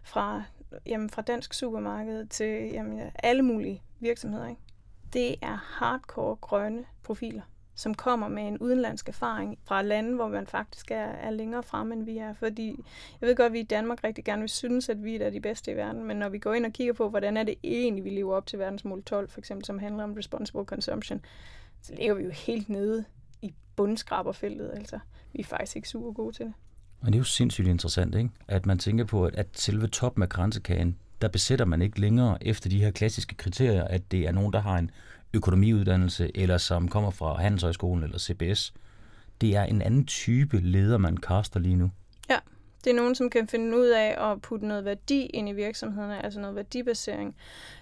fra, jamen, fra dansk supermarked til jamen, alle mulige virksomheder. Ikke? Det er hardcore grønne profiler, som kommer med en udenlandsk erfaring fra lande, hvor man faktisk er, er længere frem, end vi er. Fordi jeg ved godt, at vi i Danmark rigtig gerne vil synes, at vi er de bedste i verden, men når vi går ind og kigger på, hvordan er det egentlig, vi lever op til verdensmål 12, for eksempel, som handler om responsible consumption, så ligger vi jo helt nede i bundskraberfeltet. Altså, vi er faktisk ikke super gode til det. Og det er jo sindssygt interessant, ikke? at man tænker på, at selve toppen af grænsekagen, der besætter man ikke længere efter de her klassiske kriterier, at det er nogen, der har en økonomiuddannelse, eller som kommer fra Handelshøjskolen eller CBS. Det er en anden type leder, man kaster lige nu. Det er nogen, som kan finde ud af at putte noget værdi ind i virksomhederne, altså noget værdibasering.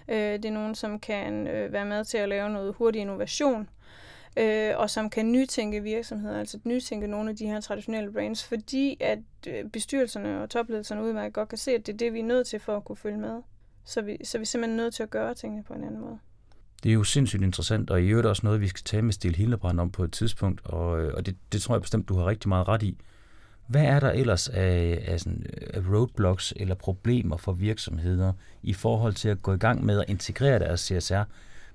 Øh, det er nogen, som kan øh, være med til at lave noget hurtig innovation, øh, og som kan nytænke virksomheder, altså nytænke nogle af de her traditionelle brands, fordi at øh, bestyrelserne og topledelserne udmærket godt kan se, at det er det, vi er nødt til for at kunne følge med. Så vi, så vi er simpelthen nødt til at gøre tingene på en anden måde. Det er jo sindssygt interessant, og i øvrigt også noget, vi skal tale med Stil Hildebrand om på et tidspunkt, og, øh, og det, det tror jeg bestemt, du har rigtig meget ret i. Hvad er der ellers af, af, sådan, øh, af roadblocks eller problemer for virksomheder i forhold til at gå i gang med at integrere deres CSR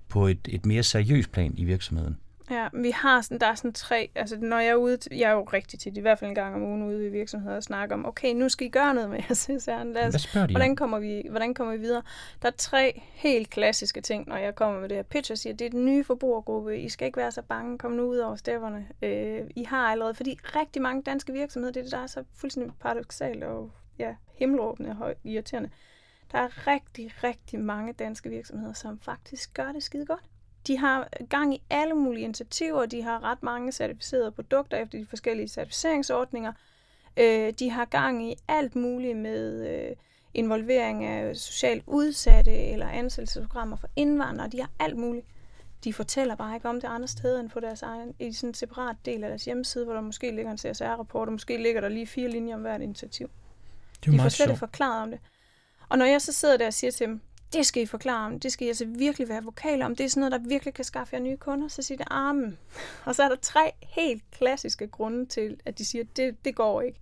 på et, et mere seriøst plan i virksomheden? Ja, vi har sådan, der er sådan tre, altså når jeg er ude, til, jeg er jo rigtig tit, i hvert fald en gang om ugen ude i virksomheder og snakker om, okay, nu skal I gøre noget med CSR. Lad os, hvordan om? kommer, vi, hvordan kommer vi videre? Der er tre helt klassiske ting, når jeg kommer med det her pitch og siger, det er den nye forbrugergruppe, I skal ikke være så bange, kom nu ud over stepperne. Øh, I har allerede, fordi rigtig mange danske virksomheder, det er det, der er så fuldstændig paradoxalt og ja, himmelråbende og irriterende. Der er rigtig, rigtig mange danske virksomheder, som faktisk gør det skide godt. De har gang i alle mulige initiativer, de har ret mange certificerede produkter efter de forskellige certificeringsordninger. Øh, de har gang i alt muligt med øh, involvering af socialt udsatte eller ansættelsesprogrammer for indvandrere. De har alt muligt. De fortæller bare ikke om det andre steder end på deres egen, i sådan en separat del af deres hjemmeside, hvor der måske ligger en CSR-rapport, og måske ligger der lige fire linjer om hvert initiativ. Det er De får slet ikke forklaret om det. Og når jeg så sidder der og siger til dem, det skal I forklare om, det skal I altså virkelig være vokale om, det er sådan noget, der virkelig kan skaffe jer nye kunder, så siger det armen. Mm. Og så er der tre helt klassiske grunde til, at de siger, det, det går ikke.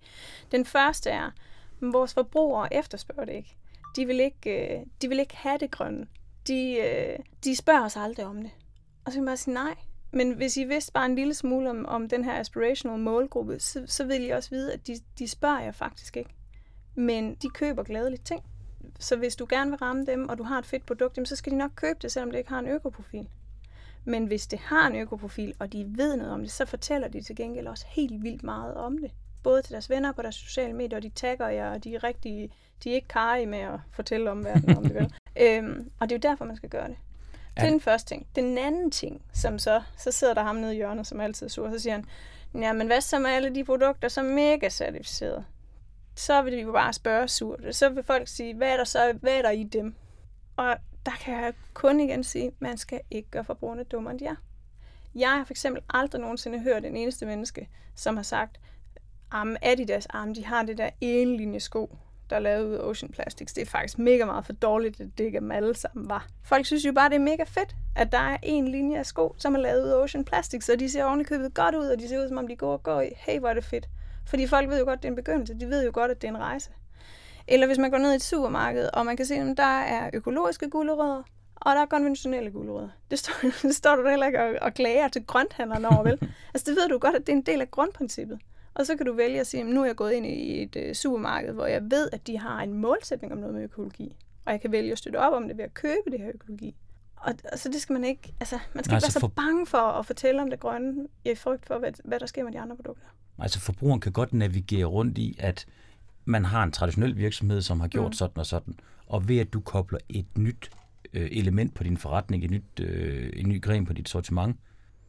Den første er, at vores forbrugere efterspørger det ikke. De vil ikke, øh, de vil ikke have det grønne. De, øh, de spørger os aldrig om det. Og så kan man bare sige nej. Men hvis I vidste bare en lille smule om, om den her aspirational målgruppe, så, så vil I også vide, at de, de spørger jer faktisk ikke. Men de køber glædeligt ting. Så hvis du gerne vil ramme dem, og du har et fedt produkt, jamen, så skal de nok købe det, selvom det ikke har en økoprofil. Men hvis det har en økoprofil, og de ved noget om det, så fortæller de til gengæld også helt vildt meget om det. Både til deres venner på deres sociale medier, og de tagger jer, og de er, rigtig, de er ikke karige med at fortælle om verden om det. Vel? øhm, og det er jo derfor, man skal gøre det. Det er den første ting. Den anden ting, som så, så sidder der ham nede i hjørnet, som altid er sur, og så siger han, ja, men hvad så med alle de produkter, som er mega certificerede? Så vil vi jo bare spørge surt. Så vil folk sige, hvad er der så hvad er der i dem? Og der kan jeg kun igen sige, man skal ikke gøre forbrugerne dummere end de er. Jeg har for eksempel aldrig nogensinde hørt en eneste menneske, som har sagt, at Adidas arm, de har det der ene linje sko, der er lavet ud af Ocean Plastics. Det er faktisk mega meget for dårligt, at det ikke dem alle sammen var. Folk synes jo bare, det er mega fedt, at der er en linje af sko, som er lavet ud af Ocean Plastics, og de ser ovenikøbet godt ud, og de ser ud, som om de går og går i. Hey, hvor er det fedt. Fordi folk ved jo godt, det er en begyndelse. De ved jo godt, at det er en rejse. Eller hvis man går ned i et supermarked, og man kan se, at der er økologiske gulerødder, og der er konventionelle gulerødder. Det står, det står du da heller ikke og, og klager til grønthandlerne over, vel? Altså, det ved du godt, at det er en del af grundprincippet. Og så kan du vælge at sige, at nu er jeg gået ind i et uh, supermarked, hvor jeg ved, at de har en målsætning om noget med økologi. Og jeg kan vælge at støtte op om det ved at købe det her økologi. Og altså, det skal man ikke, altså, man skal Nej, ikke være så så for- bange for at fortælle om det grønne, i frygt for, hvad, hvad der sker med de andre produkter. Altså forbrugeren kan godt navigere rundt i, at man har en traditionel virksomhed, som har gjort mm. sådan og sådan. Og ved at du kobler et nyt øh, element på din forretning, et nyt, øh, en ny gren på dit sortiment,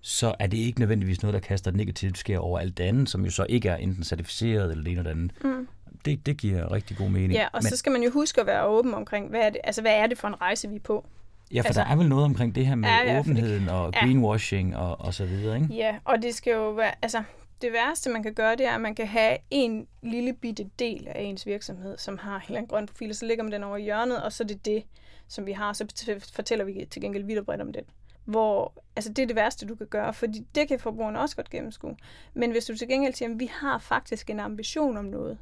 så er det ikke nødvendigvis noget, der kaster et negativt skær over alt det andet, som jo så ikke er enten certificeret eller det ene eller det andet. Mm. Det, det giver rigtig god mening. Ja, og Men, så skal man jo huske at være åben omkring, hvad er det, altså, hvad er det for en rejse, vi er på? ja, for altså- der er vel noget omkring det her med Ja, ja, ja, ja, åbenheden og ja. greenwashing og, og så videre, ikke? Ja, og det skal jo være, altså, det værste, man kan gøre, det er, at man kan have en lille bitte del af ens virksomhed, som har en eller anden grøn profil, og så lægger man den over i hjørnet, og så er det det, som vi har, så fortæller vi til gengæld vidt og bredt om den. Hvor, altså det er det værste, du kan gøre, fordi det kan forbrugerne også godt gennemskue. Men hvis du til gengæld siger, at vi har faktisk en ambition om noget,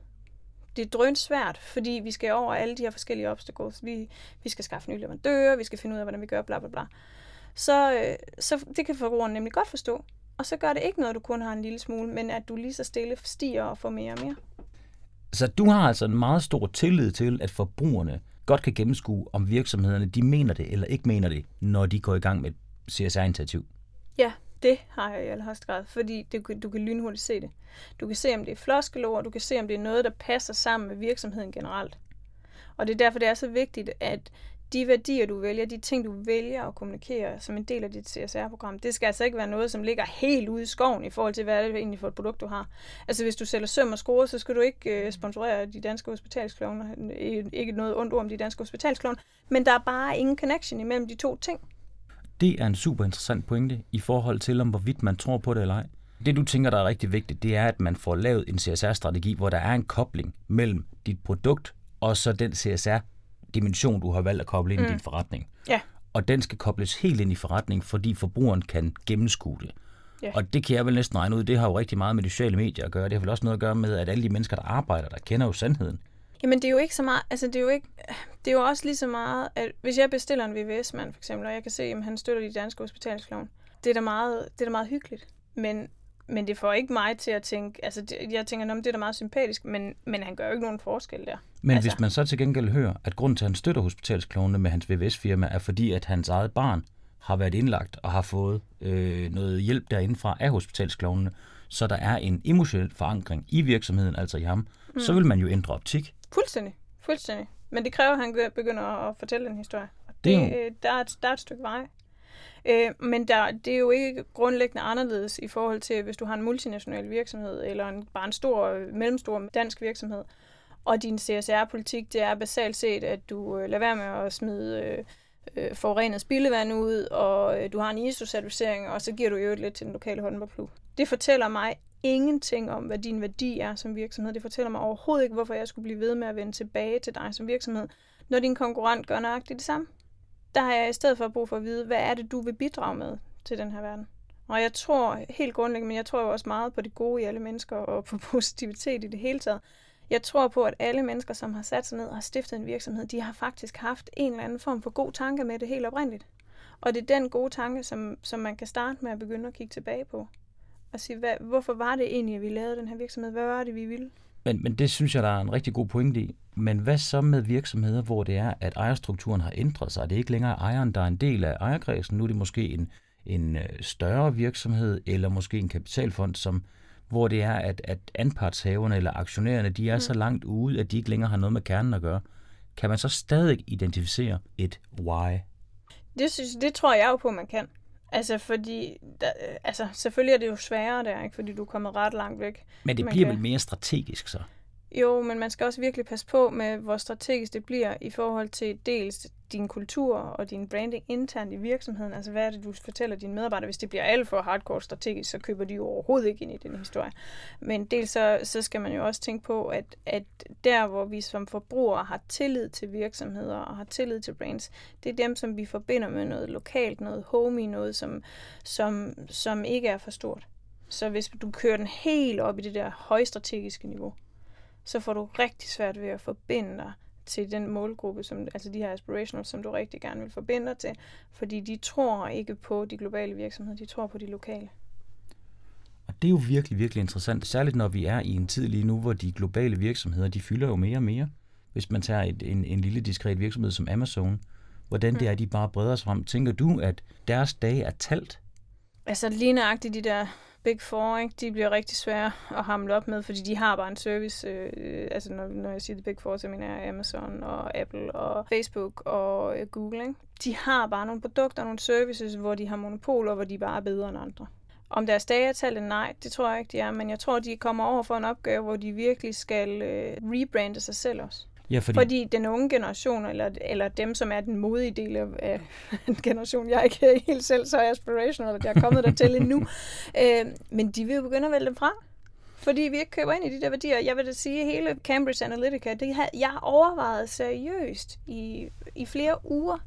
det er drønt svært, fordi vi skal over alle de her forskellige obstacles. Vi, vi skal skaffe nye leverandører, vi skal finde ud af, hvordan vi gør, bla bla bla. Så, øh, så det kan forbrugerne nemlig godt forstå. Og så gør det ikke noget, at du kun har en lille smule, men at du lige så stille stiger og får mere og mere. Så du har altså en meget stor tillid til, at forbrugerne godt kan gennemskue, om virksomhederne de mener det eller ikke mener det, når de går i gang med et CSR-initiativ. Ja, det har jeg i allerhøjeste grad, fordi det, du kan lynhurtigt se det. Du kan se, om det er floskelord, du kan se, om det er noget, der passer sammen med virksomheden generelt. Og det er derfor, det er så vigtigt, at de værdier, du vælger, de ting, du vælger at kommunikere som en del af dit CSR-program, det skal altså ikke være noget, som ligger helt ude i skoven i forhold til, hvad det er egentlig for et produkt, du har. Altså hvis du sælger søm og skruer, så skal du ikke øh, sponsorere de danske hospitalsklovne. Ikke noget ondt ord om de danske hospitalsklovne, men der er bare ingen connection imellem de to ting. Det er en super interessant pointe i forhold til, om hvorvidt man tror på det eller ej. Det du tænker, der er rigtig vigtigt, det er, at man får lavet en CSR-strategi, hvor der er en kobling mellem dit produkt og så den CSR-dimension, du har valgt at koble ind mm. i din forretning. Ja. Og den skal kobles helt ind i forretningen, fordi forbrugeren kan gennemskue det. Ja. Og det kan jeg vel næsten regne ud, det har jo rigtig meget med de sociale medier at gøre. Det har vel også noget at gøre med, at alle de mennesker, der arbejder, der kender jo sandheden. Jamen det er jo ikke så meget, altså det er jo ikke, det er jo også lige så meget, at hvis jeg bestiller en VVS-mand for eksempel, og jeg kan se, at han støtter de danske hospitalsklovn, det er da meget, det er da meget hyggeligt. Men, men det får ikke mig til at tænke, altså det, jeg tænker, det er da meget sympatisk, men, men han gør jo ikke nogen forskel der. Men altså. hvis man så til gengæld hører, at grunden til, at han støtter hospitalsklovnene med hans VVS-firma, er fordi, at hans eget barn har været indlagt og har fået øh, noget hjælp derindefra af hospitalsklovnene, så der er en emotionel forankring i virksomheden, altså i ham, mm. så vil man jo ændre optik. Fuldstændig. Fuldstændig. Men det kræver, at han begynder at fortælle en historie. Og Det er det, øh, der, er et, der er et stykke vej. Øh, men der, det er jo ikke grundlæggende anderledes i forhold til, hvis du har en multinational virksomhed, eller en, bare en stor, mellemstor dansk virksomhed, og din CSR-politik, det er basalt set, at du øh, lader være med at smide øh, øh, forurenet spildevand ud, og øh, du har en ISO-certificering, og så giver du jo lidt til den lokale håndboldklub. Det fortæller mig ingenting om, hvad din værdi er som virksomhed. Det fortæller mig overhovedet ikke, hvorfor jeg skulle blive ved med at vende tilbage til dig som virksomhed, når din konkurrent gør nøjagtigt det samme. Der har jeg i stedet for brug for at vide, hvad er det, du vil bidrage med til den her verden. Og jeg tror helt grundlæggende, men jeg tror jo også meget på det gode i alle mennesker og på positivitet i det hele taget. Jeg tror på, at alle mennesker, som har sat sig ned og har stiftet en virksomhed, de har faktisk haft en eller anden form for god tanke med det helt oprindeligt. Og det er den gode tanke, som, som man kan starte med at begynde at kigge tilbage på. Og sige, hvad, hvorfor var det egentlig, at vi lavede den her virksomhed? Hvad var det, vi ville? Men, men det synes jeg, der er en rigtig god pointe i. Men hvad så med virksomheder, hvor det er, at ejerstrukturen har ændret sig? Det er ikke længere ejeren, der er en del af ejerkredsen. Nu er det måske en, en øh, større virksomhed, eller måske en kapitalfond, som, hvor det er, at, at anpartshaverne eller aktionærerne, de er mm. så langt ude, at de ikke længere har noget med kernen at gøre. Kan man så stadig identificere et why? Det, synes, det tror jeg jo på, man kan. Altså, fordi, der, altså, selvfølgelig er det jo sværere der, ikke? fordi du er kommet ret langt væk. Men det bliver kan- vel mere strategisk så? Jo, men man skal også virkelig passe på med, hvor strategisk det bliver i forhold til dels din kultur og din branding internt i virksomheden. Altså, hvad er det, du fortæller dine medarbejdere? Hvis det bliver alt for hardcore strategisk, så køber de jo overhovedet ikke ind i den historie. Men dels så, så skal man jo også tænke på, at, at der, hvor vi som forbrugere har tillid til virksomheder og har tillid til brands, det er dem, som vi forbinder med noget lokalt, noget homey, noget, som, som, som ikke er for stort. Så hvis du kører den helt op i det der højstrategiske niveau, så får du rigtig svært ved at forbinde dig til den målgruppe, som, altså de her aspirationals, som du rigtig gerne vil forbinde dig til, fordi de tror ikke på de globale virksomheder, de tror på de lokale. Og det er jo virkelig, virkelig interessant, særligt når vi er i en tid lige nu, hvor de globale virksomheder, de fylder jo mere og mere. Hvis man tager et, en, en lille diskret virksomhed som Amazon, hvordan det er, de bare breder sig frem. Tænker du, at deres dage er talt? Altså lige nøjagtigt de der Big Four, ikke? de bliver rigtig svære at hamle op med, fordi de har bare en service. Øh, altså når, når jeg siger The Big Four, så mener jeg Amazon og Apple og Facebook og øh, Google. Ikke? De har bare nogle produkter og nogle services, hvor de har monopoler, hvor de bare er bedre end andre. Om deres datatal er nej, det tror jeg ikke, de er, men jeg tror, de kommer over for en opgave, hvor de virkelig skal øh, rebrande sig selv også. Ja, fordi, Fordi den unge generation, eller, eller dem, som er den modige del af, af en generation, jeg er ikke helt selv så aspirational, at jeg er kommet dertil endnu, øh, men de vil jo begynde at vælge dem fra. Fordi vi ikke køber ind i de der værdier. Jeg vil da sige, at hele Cambridge Analytica, det har jeg overvejet seriøst i, i flere uger.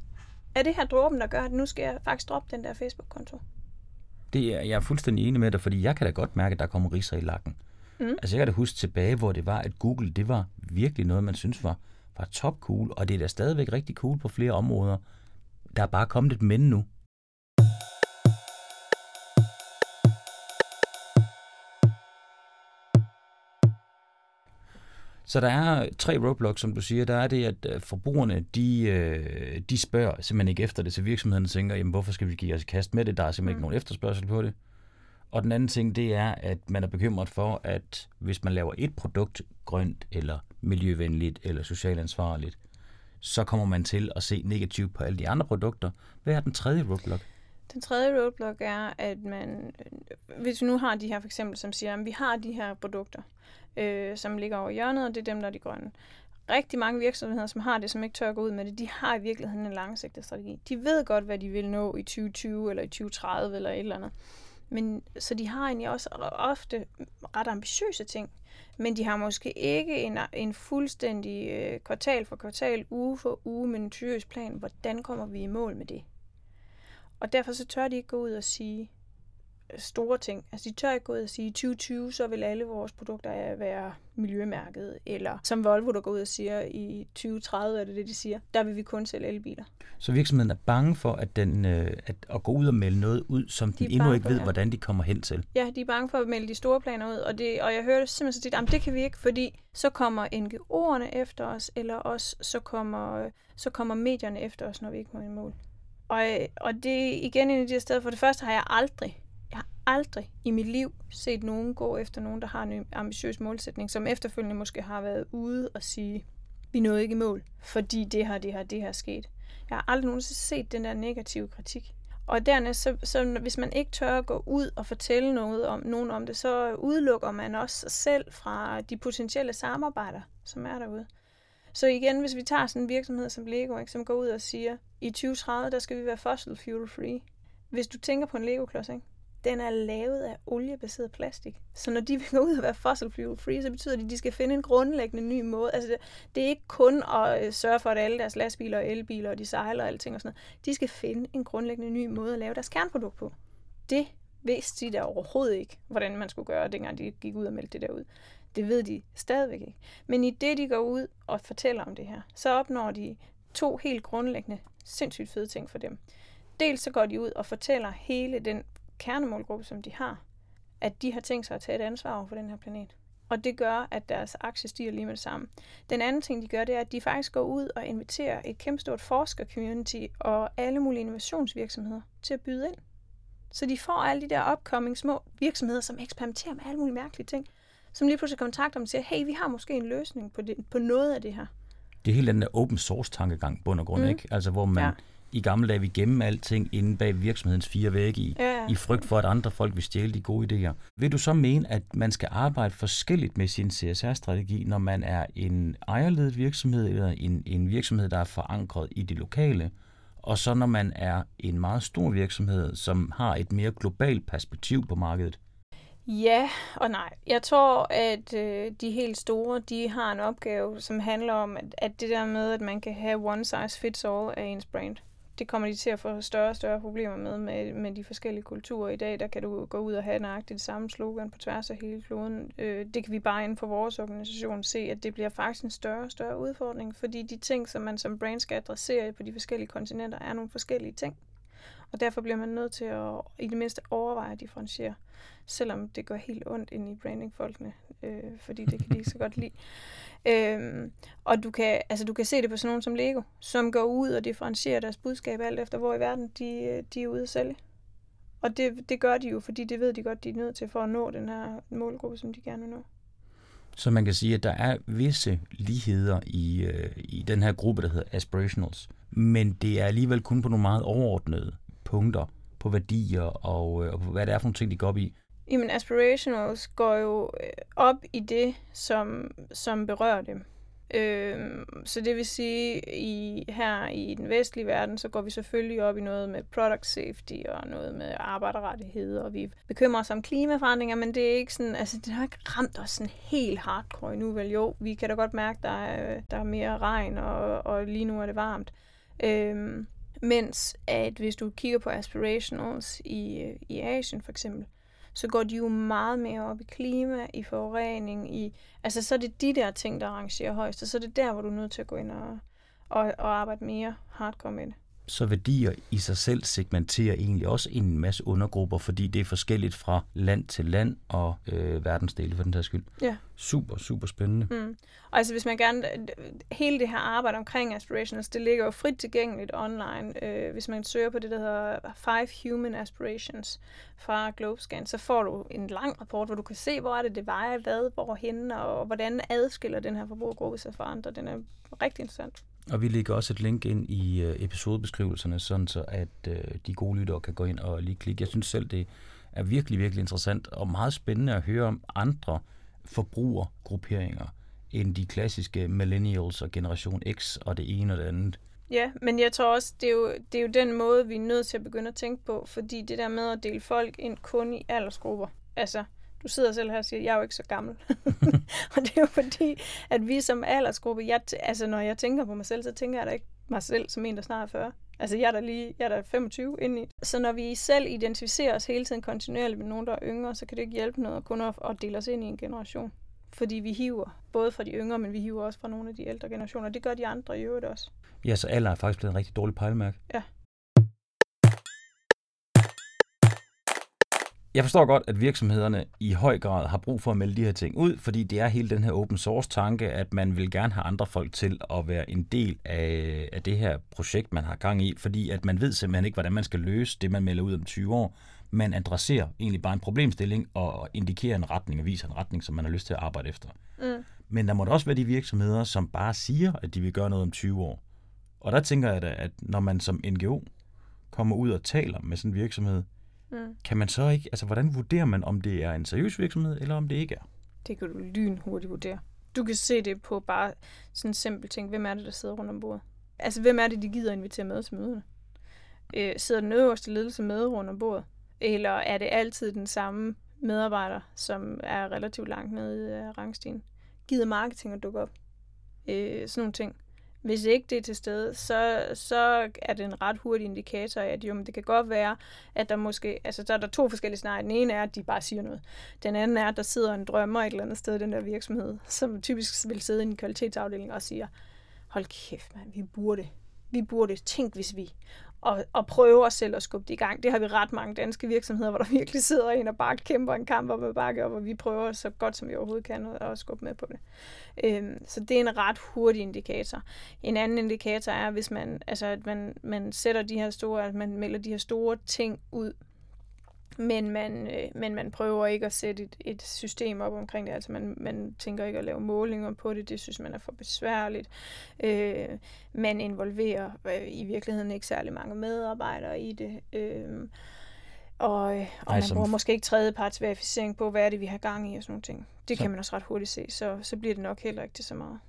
Er det her dråben, der gør, at nu skal jeg faktisk droppe den der Facebook-konto? det er, jeg er fuldstændig enig med dig, fordi jeg kan da godt mærke, at der kommer riser i lakken. Mm. Altså jeg kan da huske tilbage, hvor det var, at Google, det var virkelig noget, man synes var, var top cool, og det er da stadigvæk rigtig cool på flere områder. Der er bare kommet et men nu. Så der er tre roadblocks, som du siger. Der er det, at øh, forbrugerne, de, øh, de spørger simpelthen ikke efter det, så virksomhederne tænker, jamen hvorfor skal vi give os i kast med det? Der er simpelthen ikke nogen efterspørgsel på det. Og den anden ting, det er, at man er bekymret for, at hvis man laver et produkt grønt, eller miljøvenligt, eller socialt ansvarligt, så kommer man til at se negativt på alle de andre produkter. Hvad er den tredje roadblock? Den tredje roadblock er, at man, øh, hvis vi nu har de her for eksempel, som siger, at vi har de her produkter, øh, som ligger over hjørnet, og det er dem, der er de grønne. Rigtig mange virksomheder, som har det, som ikke tør at gå ud med det, de har i virkeligheden en langsigtet strategi. De ved godt, hvad de vil nå i 2020 eller i 2030 eller et eller andet. Men, så de har egentlig også ofte ret ambitiøse ting, men de har måske ikke en, en fuldstændig øh, kvartal for kvartal, uge for uge minutiøs plan, hvordan kommer vi i mål med det. Og derfor så tør de ikke gå ud og sige store ting. Altså de tør ikke gå ud og sige, i 2020 så vil alle vores produkter være miljømærket. Eller som Volvo, der går ud og siger, i 2030 er det det, de siger, der vil vi kun sælge elbiler. Så virksomheden er bange for at, den, øh, at, at gå ud og melde noget ud, som de endnu ikke ved, ja. hvordan de kommer hen til? Ja, de er bange for at melde de store planer ud. Og, det, og jeg hørte simpelthen så tit, at det kan vi ikke, fordi så kommer NGO'erne efter os, eller også så kommer, så kommer medierne efter os, når vi ikke må i mål. Og, og det er igen en af de steder, for det første har jeg aldrig, jeg har aldrig i mit liv set nogen gå efter nogen, der har en ambitiøs målsætning, som efterfølgende måske har været ude og sige, vi nåede ikke i mål, fordi det her, det her, det her sket. Jeg har aldrig nogensinde set den der negative kritik. Og dernæst, så, så hvis man ikke tør at gå ud og fortælle noget om, nogen om det, så udelukker man også sig selv fra de potentielle samarbejder, som er derude. Så igen, hvis vi tager sådan en virksomhed som Lego, ikke, som går ud og siger, i 2030, der skal vi være fossil fuel free. Hvis du tænker på en Lego-klods, ikke? Den er lavet af oliebaseret plastik. Så når de vil gå ud og være fossil fuel free, så betyder det, at de skal finde en grundlæggende ny måde. Altså det, det er ikke kun at øh, sørge for, at alle deres lastbiler og elbiler, og de sejler og alting og sådan noget. De skal finde en grundlæggende ny måde at lave deres kernprodukt på. Det vidste de der overhovedet ikke, hvordan man skulle gøre, dengang de gik ud og meldte det der ud. Det ved de stadigvæk ikke. Men i det, de går ud og fortæller om det her, så opnår de to helt grundlæggende, sindssygt fede ting for dem. Dels så går de ud og fortæller hele den kernemålgruppe, som de har, at de har tænkt sig at tage et ansvar over for den her planet. Og det gør, at deres aktie stiger lige med det samme. Den anden ting, de gør, det er, at de faktisk går ud og inviterer et kæmpestort forsker-community og alle mulige innovationsvirksomheder til at byde ind. Så de får alle de der upcoming små virksomheder, som eksperimenterer med alle mulige mærkelige ting, som lige pludselig kontakter dem og siger, hey, vi har måske en løsning på, det, på noget af det her. Det er hele den der open source tankegang, bund og grund, mm. ikke? Altså hvor man ja. I gamle dage vil gemme alting inde bag virksomhedens fire vægge i, ja. i frygt for, at andre folk vil stjæle de gode idéer. Vil du så mene, at man skal arbejde forskelligt med sin CSR-strategi, når man er en ejerledet virksomhed, eller en, en virksomhed, der er forankret i det lokale, og så når man er en meget stor virksomhed, som har et mere globalt perspektiv på markedet? Ja og nej. Jeg tror, at øh, de helt store, de har en opgave, som handler om, at, at det der med, at man kan have one size fits all af ens brand, det kommer de til at få større og større problemer med, med, med de forskellige kulturer. I dag, der kan du gå ud og have nøjagtigt det samme slogan på tværs af hele kloden. Øh, det kan vi bare inden for vores organisation se, at det bliver faktisk en større og større udfordring, fordi de ting, som man som brand skal adressere på de forskellige kontinenter, er nogle forskellige ting. Og derfor bliver man nødt til at i det mindste overveje at differentiere, selvom det går helt ondt ind i brandingfolkene, øh, fordi det kan de ikke så godt lide. Øhm, og du kan, altså, du kan se det på sådan nogen som Lego, som går ud og differentierer deres budskab alt efter, hvor i verden de, øh, de er ude at sælge. Og det, det gør de jo, fordi det ved de godt, de er nødt til for at nå den her målgruppe, som de gerne vil nå. Så man kan sige, at der er visse ligheder i, øh, i den her gruppe, der hedder aspirationals. Men det er alligevel kun på nogle meget overordnede punkter på værdier og, øh, og hvad det er for nogle ting, de går op i? Jamen, aspirationals går jo øh, op i det, som, som berører dem. Øh, så det vil sige, i her i den vestlige verden, så går vi selvfølgelig op i noget med product safety og noget med arbejderrettigheder, og vi bekymrer os om klimaforandringer, men det er ikke sådan, altså det har ikke ramt os sådan helt hardcore endnu, vel jo, vi kan da godt mærke, der er, der er mere regn, og, og lige nu er det varmt. Øh, mens at hvis du kigger på aspirationals i, i Asien for eksempel, så går de jo meget mere op i klima, i forurening, i, altså så er det de der ting, der arrangerer højst, og så er det der, hvor du er nødt til at gå ind og, og, og arbejde mere hardcore med det. Så værdier i sig selv segmenterer egentlig også en masse undergrupper, fordi det er forskelligt fra land til land og øh, verdensdele for den der skyld. Ja. Super, super spændende. Mm. Og altså hvis man gerne, hele det her arbejde omkring aspirations, det ligger jo frit tilgængeligt online. Øh, hvis man søger på det, der hedder Five Human Aspirations fra Globescan, så får du en lang rapport, hvor du kan se, hvor er det, det vejer, hvad, hvorhen, og hvordan adskiller den her forbrugergruppe sig fra andre. Den er rigtig interessant. Og vi lægger også et link ind i øh, episodebeskrivelserne, sådan så at øh, de gode lyttere kan gå ind og lige klikke. Jeg synes selv, det er virkelig, virkelig interessant og meget spændende at høre om andre forbrugergrupperinger end de klassiske millennials og generation X og det ene og det andet. Ja, men jeg tror også, det er, jo, det er jo den måde, vi er nødt til at begynde at tænke på, fordi det der med at dele folk ind kun i aldersgrupper, altså, du sidder selv her og siger, at jeg er jo ikke så gammel. og det er jo fordi, at vi som aldersgruppe, jeg, altså når jeg tænker på mig selv, så tænker jeg da ikke mig selv som en, der snart er 40. Altså jeg er da lige, jeg er da 25 indeni. Så når vi selv identificerer os hele tiden kontinuerligt med nogen, der er yngre, så kan det ikke hjælpe noget kun at, at dele os ind i en generation. Fordi vi hiver både fra de yngre, men vi hiver også fra nogle af de ældre generationer. Det gør de andre i øvrigt også. Ja, så alder er faktisk blevet en rigtig dårlig pejlemærke. Ja. Jeg forstår godt, at virksomhederne i høj grad har brug for at melde de her ting ud, fordi det er hele den her open source tanke, at man vil gerne have andre folk til at være en del af, af det her projekt, man har gang i, fordi at man ved simpelthen ikke, hvordan man skal løse det, man melder ud om 20 år. Man adresserer egentlig bare en problemstilling og indikerer en retning og viser en retning, som man har lyst til at arbejde efter. Mm. Men der må da også være de virksomheder, som bare siger, at de vil gøre noget om 20 år. Og der tænker jeg da, at når man som NGO kommer ud og taler med sådan en virksomhed, Mm. kan man så ikke, altså hvordan vurderer man, om det er en seriøs virksomhed, eller om det ikke er? Det kan du lynhurtigt vurdere. Du kan se det på bare sådan en simpel ting. Hvem er det, der sidder rundt om bordet? Altså, hvem er det, de gider invitere med til møderne? Øh, sidder den øverste ledelse med rundt om bordet? Eller er det altid den samme medarbejder, som er relativt langt nede i uh, rangstigen? Gider marketing at dukke op? Øh, sådan nogle ting. Hvis ikke det er til stede, så, så er det en ret hurtig indikator af, at jo, men det kan godt være, at der måske, altså der er der to forskellige scenarier. Den ene er, at de bare siger noget. Den anden er, at der sidder en drømmer et eller andet sted i den der virksomhed, som typisk vil sidde i en kvalitetsafdeling og siger, hold kæft mand, vi burde, vi burde, tænk hvis vi, og, og prøve at selv at skubbe det i gang. Det har vi ret mange danske virksomheder, hvor der virkelig sidder en og bare kæmper en kamp op ad bakke op, og vi prøver så godt som vi overhovedet kan at skubbe med på det. Øhm, så det er en ret hurtig indikator. En anden indikator er, hvis man, altså, at man, man sætter de her store, at man melder de her store ting ud, men man, øh, men man prøver ikke at sætte et, et system op omkring det. Altså man, man tænker ikke at lave målinger på det. Det synes man er for besværligt. Øh, man involverer øh, i virkeligheden ikke særlig mange medarbejdere i det. Øh, og, og Ej, man bruger måske ikke tredjeparts verificering på, hvad er det, vi har gang i og sådan nogle ting. Det Så- kan man også ret hurtigt se, så, så bliver det nok heller ikke til så meget.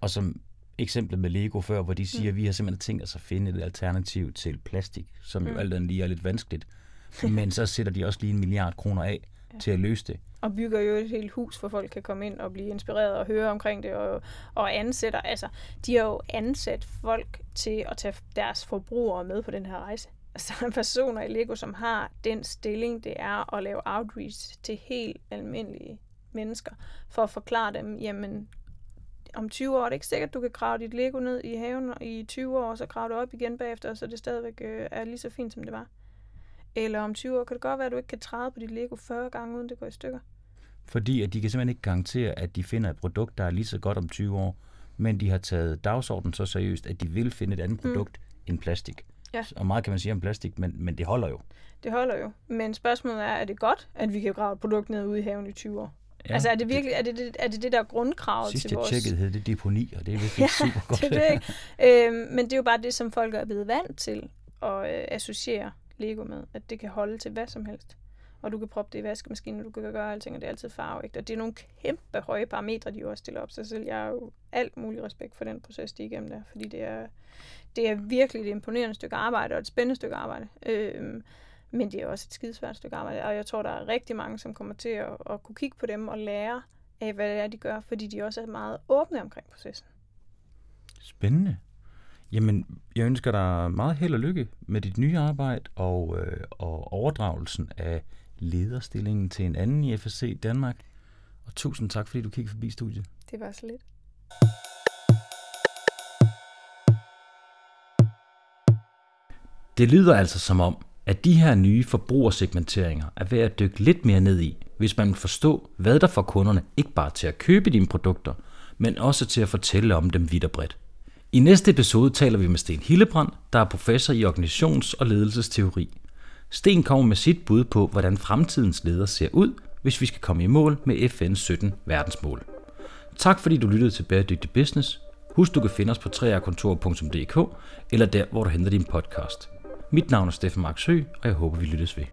Og som eksemplet med Lego før, hvor de siger, Mm. at vi har simpelthen tænkt os at finde et alternativ til plastik, som jo Mm. alt andet lige er lidt vanskeligt. Men så sætter de også lige en milliard kroner af Ja. til at løse det. og bygger jo et helt hus, hvor folk kan komme ind og blive inspireret og høre omkring det, og, og ansætter, altså, de har jo ansat folk til at tage deres forbrugere med på den her rejse. Altså, der er personer i Lego, som har den stilling, det er at lave outreach til helt almindelige mennesker, for at forklare dem, jamen, om 20 år er det ikke sikkert, at du kan grave dit Lego ned i haven i 20 år, og så grave det op igen bagefter, så det stadigvæk øh, er lige så fint, som det var. Eller om 20 år kan det godt være, at du ikke kan træde på dit Lego 40 gange, uden det går i stykker. Fordi at de kan simpelthen ikke garantere, at de finder et produkt, der er lige så godt om 20 år, men de har taget dagsordenen så seriøst, at de vil finde et andet produkt mm. end plastik. Ja. Og meget kan man sige om plastik, men, men det holder jo. Det holder jo. Men spørgsmålet er, er det godt, at vi kan grave et produkt ned ude i haven i 20 år? Ja, altså er det virkelig, er det det, er det, det der grundkrav Sidst til jeg vores... tjekkede, hed det deponi, og det er virkelig Ja, super godt. det er det ikke. Øhm, men det er jo bare det, som folk er blevet vant til at øh, associere Lego med, at det kan holde til hvad som helst. Og du kan proppe det i vaskemaskinen, og du kan gøre alting, og det er altid farveægt. Og det er nogle kæmpe høje parametre, de også stiller op sig selv. Jeg har jo alt mulig respekt for den proces, de er igennem der, fordi det er, det er virkelig et imponerende stykke arbejde, og et spændende stykke arbejde. Øhm, men det er også et skidesvært stykke arbejde, og jeg tror, der er rigtig mange, som kommer til at, at kunne kigge på dem og lære af, hvad det er, de gør, fordi de også er meget åbne omkring processen. Spændende. Jamen, jeg ønsker dig meget held og lykke med dit nye arbejde og, øh, og overdragelsen af lederstillingen til en anden i FSC Danmark. Og tusind tak, fordi du kiggede forbi studiet. Det var så lidt. Det lyder altså som om, at de her nye forbrugersegmenteringer er ved at dykke lidt mere ned i, hvis man vil forstå, hvad der får kunderne ikke bare til at købe dine produkter, men også til at fortælle om dem vidt og bredt. I næste episode taler vi med Sten Hillebrand, der er professor i organisations- og ledelsesteori. Sten kommer med sit bud på, hvordan fremtidens leder ser ud, hvis vi skal komme i mål med FN's 17 verdensmål. Tak fordi du lyttede til Bæredygtig Business. Husk, du kan finde os på 3rkontor.dk eller der, hvor du henter din podcast. Mit navn er Steffen Marksø, og jeg håber, vi lyttes ved.